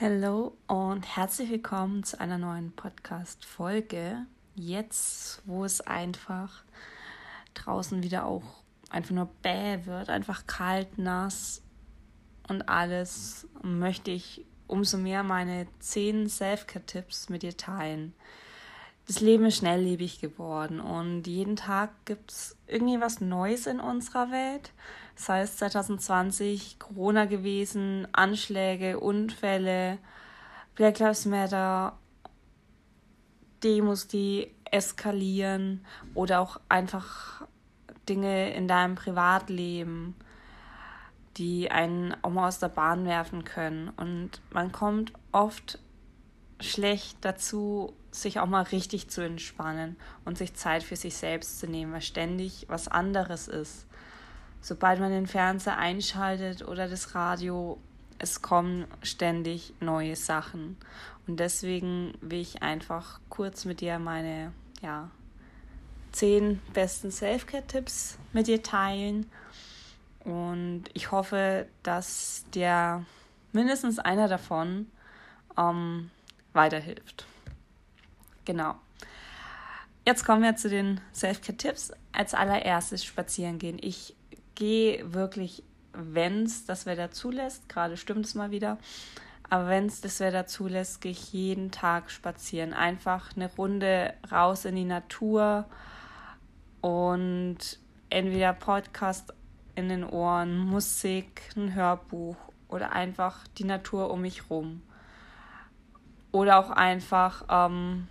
Hallo und herzlich willkommen zu einer neuen Podcast-Folge. Jetzt, wo es einfach draußen wieder auch einfach nur bäh wird, einfach kalt, nass und alles, möchte ich umso mehr meine 10 Self-Care-Tipps mit dir teilen. Das Leben ist schnelllebig geworden und jeden Tag gibt es irgendwie was Neues in unserer Welt. Das heißt 2020 Corona gewesen, Anschläge, Unfälle, Black Lives Matter, Demos, die eskalieren oder auch einfach Dinge in deinem Privatleben die einen auch mal aus der Bahn werfen können. Und man kommt oft schlecht dazu, sich auch mal richtig zu entspannen und sich Zeit für sich selbst zu nehmen, weil ständig was anderes ist. Sobald man den Fernseher einschaltet oder das Radio, es kommen ständig neue Sachen. Und deswegen will ich einfach kurz mit dir meine ja, zehn besten Self-Care-Tipps mit dir teilen und ich hoffe, dass dir mindestens einer davon ähm, weiterhilft. Genau. Jetzt kommen wir zu den Self-Care-Tipps. Als allererstes spazieren gehen. Ich gehe wirklich, wenn es das Wetter zulässt, gerade stimmt es mal wieder, aber wenn es das Wetter zulässt, gehe ich jeden Tag spazieren. Einfach eine Runde raus in die Natur und entweder Podcast in den Ohren, Musik, ein Hörbuch oder einfach die Natur um mich rum. Oder auch einfach ähm,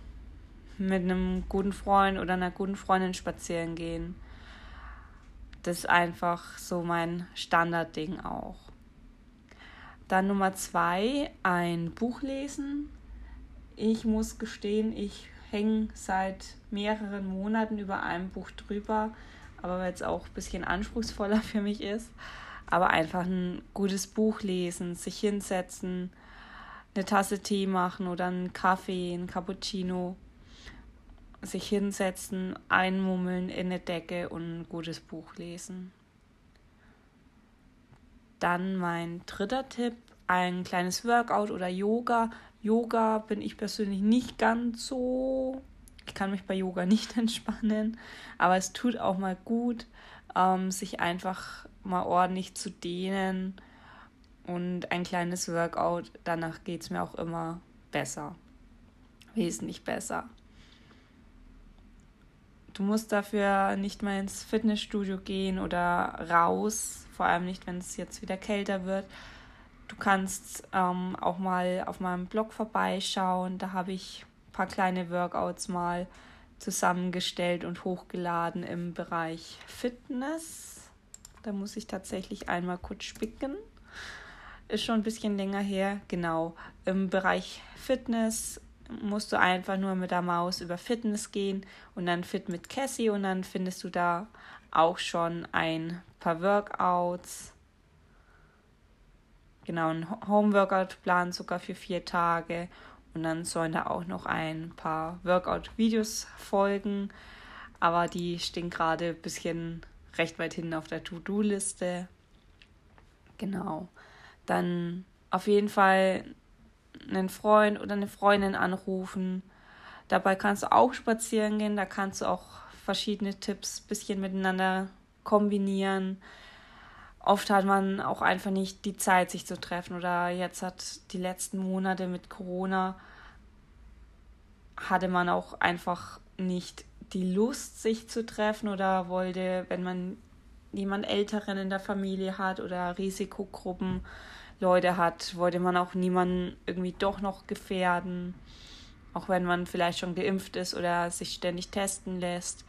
mit einem guten Freund oder einer guten Freundin spazieren gehen. Das ist einfach so mein Standardding auch. Dann Nummer zwei, ein Buch lesen. Ich muss gestehen, ich hänge seit mehreren Monaten über einem Buch drüber aber weil es auch ein bisschen anspruchsvoller für mich ist. Aber einfach ein gutes Buch lesen, sich hinsetzen, eine Tasse Tee machen oder einen Kaffee, einen Cappuccino, sich hinsetzen, einmummeln in eine Decke und ein gutes Buch lesen. Dann mein dritter Tipp, ein kleines Workout oder Yoga. Yoga bin ich persönlich nicht ganz so ich kann mich bei Yoga nicht entspannen, aber es tut auch mal gut, ähm, sich einfach mal ordentlich zu dehnen und ein kleines Workout. Danach geht es mir auch immer besser. Wesentlich besser. Du musst dafür nicht mal ins Fitnessstudio gehen oder raus, vor allem nicht, wenn es jetzt wieder kälter wird. Du kannst ähm, auch mal auf meinem Blog vorbeischauen. Da habe ich paar kleine Workouts mal zusammengestellt und hochgeladen im Bereich Fitness. Da muss ich tatsächlich einmal kurz spicken. Ist schon ein bisschen länger her. Genau. Im Bereich Fitness musst du einfach nur mit der Maus über Fitness gehen und dann Fit mit Cassie und dann findest du da auch schon ein paar Workouts. Genau, ein Home-Workout-Plan sogar für vier Tage und dann sollen da auch noch ein paar Workout-Videos folgen. Aber die stehen gerade ein bisschen recht weit hinten auf der To-Do-Liste. Genau. Dann auf jeden Fall einen Freund oder eine Freundin anrufen. Dabei kannst du auch spazieren gehen. Da kannst du auch verschiedene Tipps ein bisschen miteinander kombinieren oft hat man auch einfach nicht die Zeit, sich zu treffen. Oder jetzt hat die letzten Monate mit Corona hatte man auch einfach nicht die Lust, sich zu treffen oder wollte, wenn man jemand Älteren in der Familie hat oder Risikogruppen Leute hat, wollte man auch niemanden irgendwie doch noch gefährden, auch wenn man vielleicht schon geimpft ist oder sich ständig testen lässt.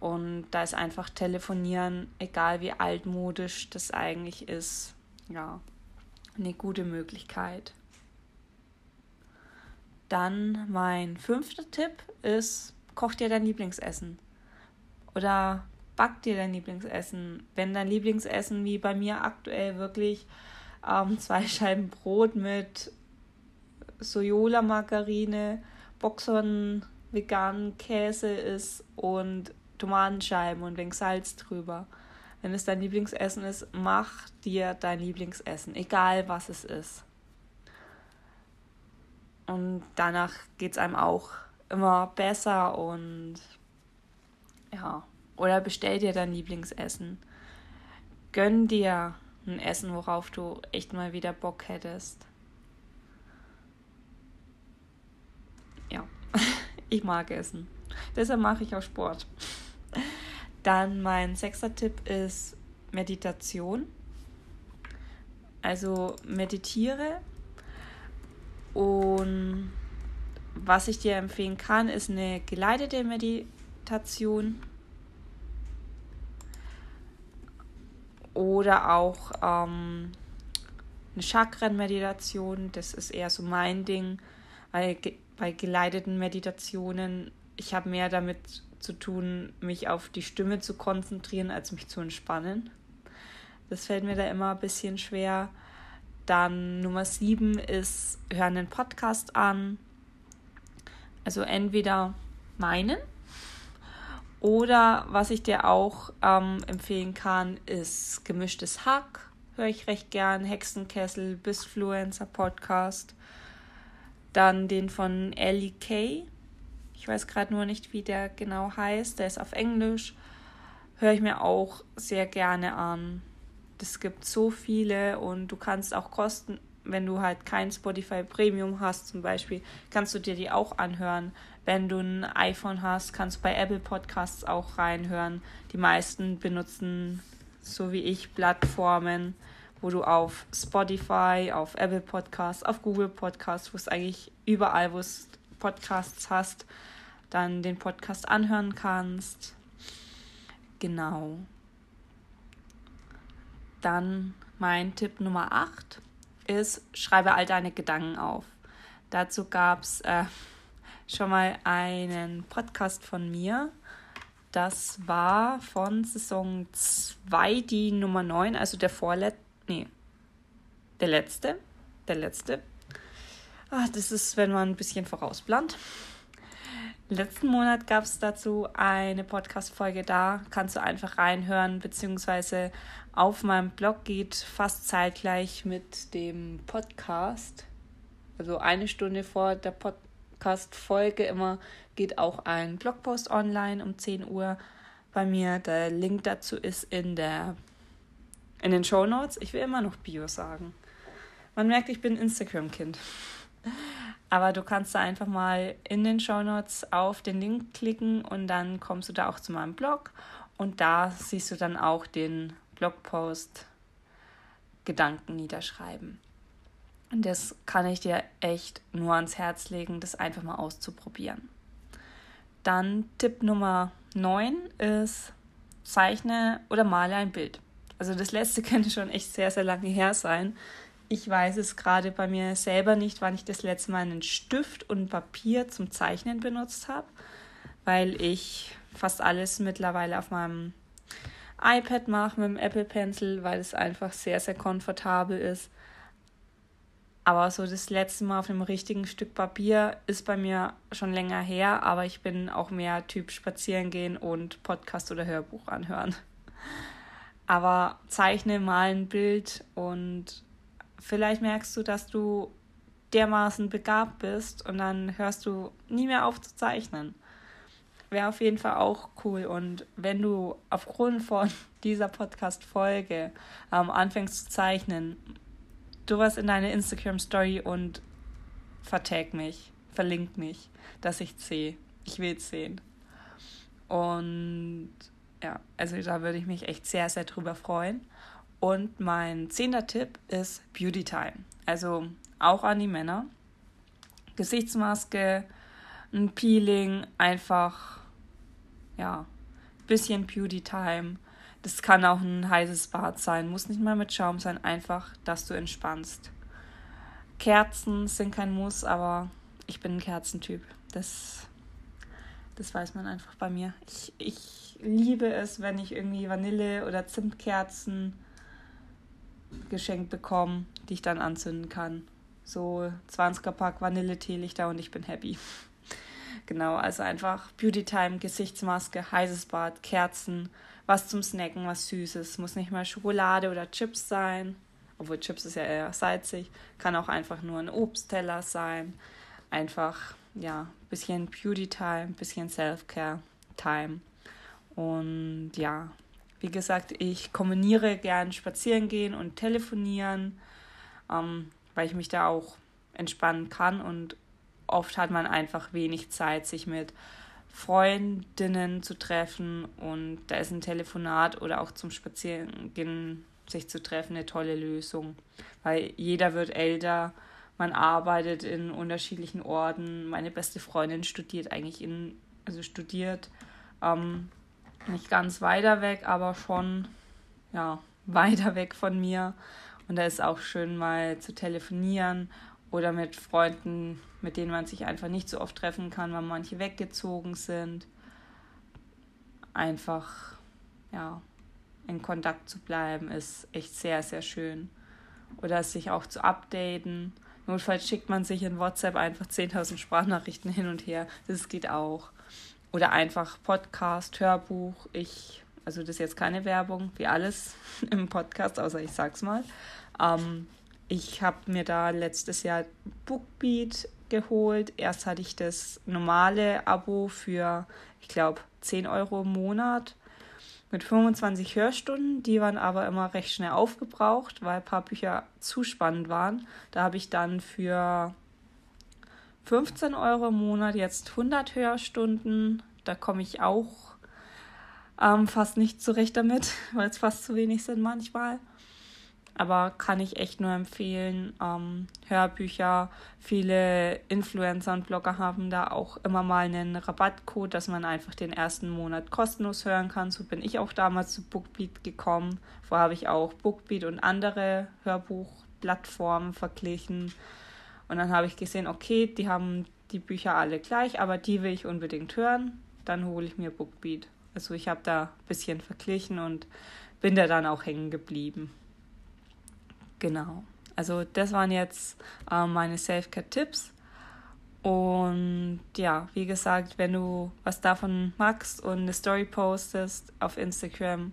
Und da ist einfach telefonieren, egal wie altmodisch das eigentlich ist, ja, eine gute Möglichkeit. Dann mein fünfter Tipp ist, koch dir dein Lieblingsessen. Oder back dir dein Lieblingsessen. Wenn dein Lieblingsessen, wie bei mir aktuell, wirklich ähm, zwei Scheiben Brot mit Sojola-Margarine, Boxon veganen Käse ist und Tomatenscheiben und wegen Salz drüber. Wenn es dein Lieblingsessen ist, mach dir dein Lieblingsessen, egal was es ist. Und danach geht es einem auch immer besser und ja, oder bestell dir dein Lieblingsessen. Gönn dir ein Essen, worauf du echt mal wieder Bock hättest. Ja, ich mag Essen. Deshalb mache ich auch Sport. Dann mein sechster Tipp ist Meditation. Also meditiere und was ich dir empfehlen kann, ist eine geleitete Meditation oder auch ähm, eine Chakrenmeditation. Das ist eher so mein Ding, weil bei geleiteten Meditationen ich habe mehr damit zu tun, mich auf die Stimme zu konzentrieren, als mich zu entspannen. Das fällt mir da immer ein bisschen schwer. Dann Nummer sieben ist, hör einen Podcast an. Also entweder meinen oder was ich dir auch ähm, empfehlen kann, ist gemischtes Hack. Höre ich recht gern. Hexenkessel, Bisfluencer Podcast. Dann den von Ellie Kay ich weiß gerade nur nicht, wie der genau heißt. Der ist auf Englisch. Höre ich mir auch sehr gerne an. Es gibt so viele und du kannst auch kosten, wenn du halt kein Spotify Premium hast zum Beispiel, kannst du dir die auch anhören. Wenn du ein iPhone hast, kannst du bei Apple Podcasts auch reinhören. Die meisten benutzen, so wie ich, Plattformen, wo du auf Spotify, auf Apple Podcasts, auf Google Podcasts, wo es eigentlich überall, wo es Podcasts hast, dann den Podcast anhören kannst. Genau. Dann mein Tipp Nummer 8 ist, schreibe all deine Gedanken auf. Dazu gab es äh, schon mal einen Podcast von mir. Das war von Saison 2, die Nummer 9, also der vorletzte, nee, der letzte, der letzte. Ach, das ist, wenn man ein bisschen vorausplant. Letzten Monat gab es dazu eine Podcast-Folge, da kannst du einfach reinhören, beziehungsweise auf meinem Blog geht fast zeitgleich mit dem Podcast, also eine Stunde vor der Podcast-Folge immer, geht auch ein Blogpost online um 10 Uhr bei mir. Der Link dazu ist in, der, in den Show Notes. Ich will immer noch Bio sagen. Man merkt, ich bin Instagram-Kind. Aber du kannst da einfach mal in den Show Notes auf den Link klicken und dann kommst du da auch zu meinem Blog und da siehst du dann auch den Blogpost Gedanken niederschreiben. Und das kann ich dir echt nur ans Herz legen, das einfach mal auszuprobieren. Dann Tipp Nummer 9 ist, zeichne oder male ein Bild. Also das letzte könnte schon echt sehr, sehr lange her sein. Ich weiß es gerade bei mir selber nicht, wann ich das letzte Mal einen Stift und Papier zum Zeichnen benutzt habe, weil ich fast alles mittlerweile auf meinem iPad mache mit dem Apple Pencil, weil es einfach sehr, sehr komfortabel ist. Aber so das letzte Mal auf einem richtigen Stück Papier ist bei mir schon länger her, aber ich bin auch mehr Typ spazieren gehen und Podcast oder Hörbuch anhören. Aber zeichne mal ein Bild und vielleicht merkst du, dass du dermaßen begabt bist und dann hörst du nie mehr auf zu zeichnen. Wäre auf jeden Fall auch cool. Und wenn du aufgrund von dieser Podcast-Folge ähm, anfängst zu zeichnen, du was in deine Instagram-Story und vertag mich, verlink mich, dass ich sehe. Ich will es sehen. Und ja, also da würde ich mich echt sehr, sehr drüber freuen. Und mein zehnter Tipp ist Beauty Time. Also auch an die Männer. Gesichtsmaske, ein Peeling, einfach, ja, bisschen Beauty Time. Das kann auch ein heißes Bad sein, muss nicht mal mit Schaum sein, einfach, dass du entspannst. Kerzen sind kein Muss, aber ich bin ein Kerzentyp. Das, das weiß man einfach bei mir. Ich, ich liebe es, wenn ich irgendwie Vanille- oder Zimtkerzen geschenkt bekommen, die ich dann anzünden kann. So 20er Pack Vanilleteelichter und ich bin happy. Genau, also einfach Beauty Time, Gesichtsmaske, heißes Bad, Kerzen, was zum Snacken, was Süßes. Muss nicht mal Schokolade oder Chips sein. Obwohl Chips ist ja eher salzig. Kann auch einfach nur ein Obstteller sein. Einfach, ja, bisschen Beauty Time, bisschen Self-Care Time. Und ja, wie gesagt, ich kombiniere gern spazieren gehen und telefonieren, ähm, weil ich mich da auch entspannen kann und oft hat man einfach wenig Zeit, sich mit Freundinnen zu treffen und da ist ein Telefonat oder auch zum Spazierengehen sich zu treffen eine tolle Lösung, weil jeder wird älter, man arbeitet in unterschiedlichen Orten. Meine beste Freundin studiert eigentlich in, also studiert ähm, nicht ganz weiter weg, aber schon ja weiter weg von mir. Und da ist auch schön mal zu telefonieren oder mit Freunden, mit denen man sich einfach nicht so oft treffen kann, weil manche weggezogen sind. Einfach, ja, in Kontakt zu bleiben, ist echt sehr, sehr schön. Oder sich auch zu updaten. Notfalls schickt man sich in WhatsApp einfach 10.000 Sprachnachrichten hin und her. Das geht auch. Oder einfach Podcast, Hörbuch. Ich, also das ist jetzt keine Werbung, wie alles im Podcast, außer ich sag's mal. Ähm, ich habe mir da letztes Jahr Bookbeat geholt. Erst hatte ich das normale Abo für, ich glaube, 10 Euro im Monat mit 25 Hörstunden. Die waren aber immer recht schnell aufgebraucht, weil ein paar Bücher zu spannend waren. Da habe ich dann für 15 Euro im Monat jetzt 100 Hörstunden. Da komme ich auch ähm, fast nicht zurecht damit, weil es fast zu wenig sind manchmal aber kann ich echt nur empfehlen. Ähm, Hörbücher, viele Influencer und Blogger haben da auch immer mal einen Rabattcode, dass man einfach den ersten Monat kostenlos hören kann. So bin ich auch damals zu Bookbeat gekommen. Vorher habe ich auch Bookbeat und andere Hörbuchplattformen verglichen. Und dann habe ich gesehen, okay, die haben die Bücher alle gleich, aber die will ich unbedingt hören. Dann hole ich mir Bookbeat. Also ich habe da ein bisschen verglichen und bin da dann auch hängen geblieben. Genau. Also das waren jetzt äh, meine Self-Care-Tipps. Und ja, wie gesagt, wenn du was davon magst und eine Story postest auf Instagram,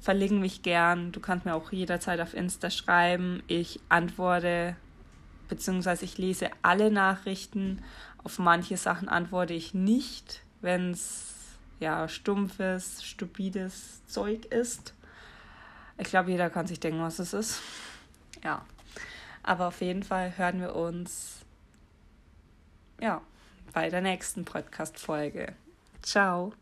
verlinke mich gern. Du kannst mir auch jederzeit auf Insta schreiben. Ich antworte beziehungsweise ich lese alle Nachrichten. Auf manche Sachen antworte ich nicht, wenn es ja stumpfes, stupides Zeug ist. Ich glaube, jeder kann sich denken, was es ist. Ja. Aber auf jeden Fall hören wir uns ja bei der nächsten Podcast-Folge. Ciao.